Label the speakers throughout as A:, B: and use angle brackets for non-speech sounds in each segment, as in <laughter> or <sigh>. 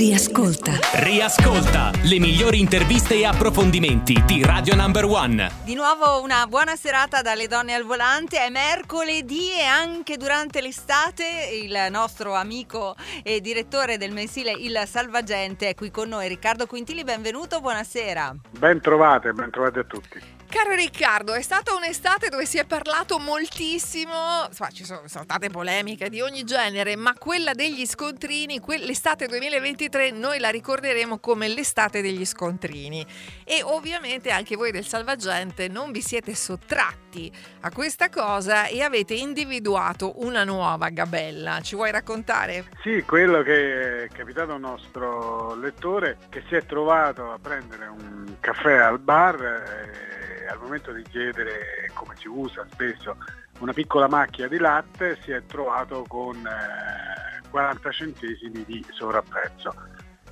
A: Riascolta.
B: Riascolta le migliori interviste e approfondimenti di Radio Number One.
C: Di nuovo una buona serata dalle donne al volante. È mercoledì e anche durante l'estate il nostro amico e direttore del mensile Il Salvagente è qui con noi. Riccardo Quintili, benvenuto, buonasera.
D: Ben trovate, ben trovate a tutti.
E: Caro Riccardo, è stata un'estate dove si è parlato moltissimo, insomma ci sono, sono state polemiche di ogni genere, ma quella degli scontrini, l'estate 2023 noi la ricorderemo come l'estate degli scontrini e ovviamente anche voi del Salvagente non vi siete sottratti a questa cosa e avete individuato una nuova gabella, ci vuoi raccontare?
D: Sì, quello che è capitato al nostro lettore che si è trovato a prendere un caffè al bar. Eh, al momento di chiedere, come si usa spesso, una piccola macchia di latte si è trovato con eh, 40 centesimi di sovrapprezzo.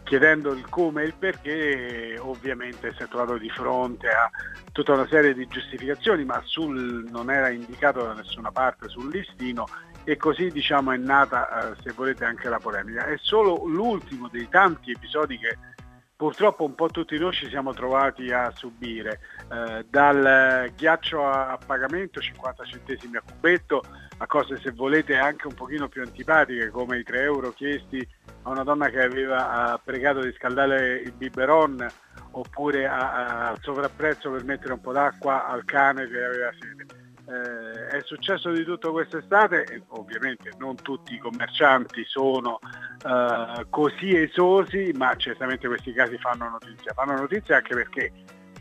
D: Chiedendo il come e il perché, ovviamente si è trovato di fronte a tutta una serie di giustificazioni, ma sul, non era indicato da nessuna parte sul listino e così diciamo è nata, eh, se volete, anche la polemica. È solo l'ultimo dei tanti episodi che purtroppo un po' tutti noi ci siamo trovati a subire, eh, dal ghiaccio a, a, pagamento 50 centesimi a cubetto a cose se volete anche un pochino più antipatiche come i 3 euro chiesti a una donna che aveva pregato di scaldare il biberon oppure al sovrapprezzo per mettere un po' d'acqua al cane che aveva sede eh, è successo di tutto quest'estate ovviamente non tutti i commercianti sono eh, così esosi, ma certamente questi casi fanno notizia. Fanno notizia anche perché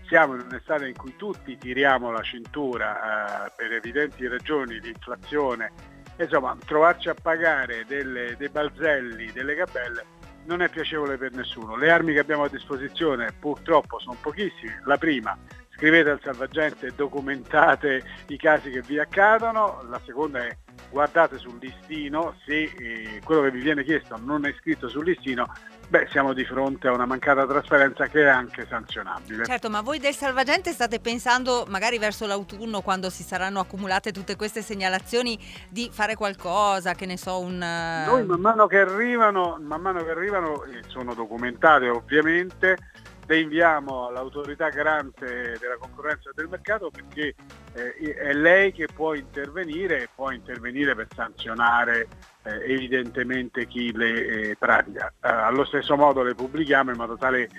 D: siamo in un'estate in cui tutti tiriamo la cintura eh, per evidenti ragioni di inflazione. Insomma, trovarci a pagare delle, dei balzelli, delle gabelle non è piacevole per nessuno. Le armi che abbiamo a disposizione purtroppo sono pochissime. La prima scrivete al salvagente e documentate i casi che vi accadono, la seconda è guardate sul listino, se eh, quello che vi viene chiesto non è scritto sul listino, beh siamo di fronte a una mancata trasparenza che è anche sanzionabile.
C: Certo, ma voi del salvagente state pensando magari verso l'autunno quando si saranno accumulate tutte queste segnalazioni di fare qualcosa, che ne so, un...
D: Eh, Noi man mano che arrivano, man mano che arrivano sono documentate ovviamente, inviamo all'autorità garante della concorrenza del mercato perché eh, è lei che può intervenire può intervenire per sanzionare eh, evidentemente chi le eh, pratica. Eh, allo stesso modo le pubblichiamo in modo tale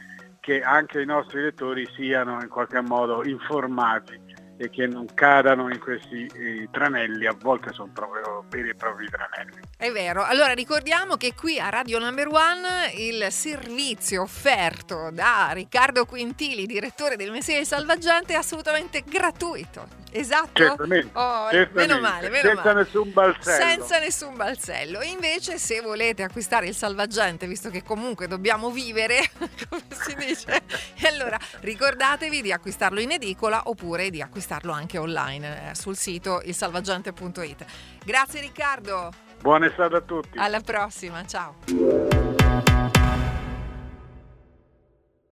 D: che anche i nostri lettori siano in qualche modo informati e che non cadano in questi eh, tranelli, a volte sono proprio veri e propri tranelli.
E: È vero, allora ricordiamo che qui a Radio Number One il servizio offerto da Riccardo Quintili, direttore del Messiere Salvagente, è assolutamente gratuito. Esatto?
D: Certamente,
E: oh,
D: certamente.
E: Meno male, meno
D: senza
E: male.
D: nessun balzello.
E: Senza nessun balzello. Invece se volete acquistare il salvagente, visto che comunque dobbiamo vivere, <laughs> come si dice, allora ricordatevi di acquistarlo in edicola oppure di acquistarlo anche online eh, sul sito ilsalvagente.it. Grazie Riccardo.
D: Buona estate a tutti.
E: Alla prossima, ciao.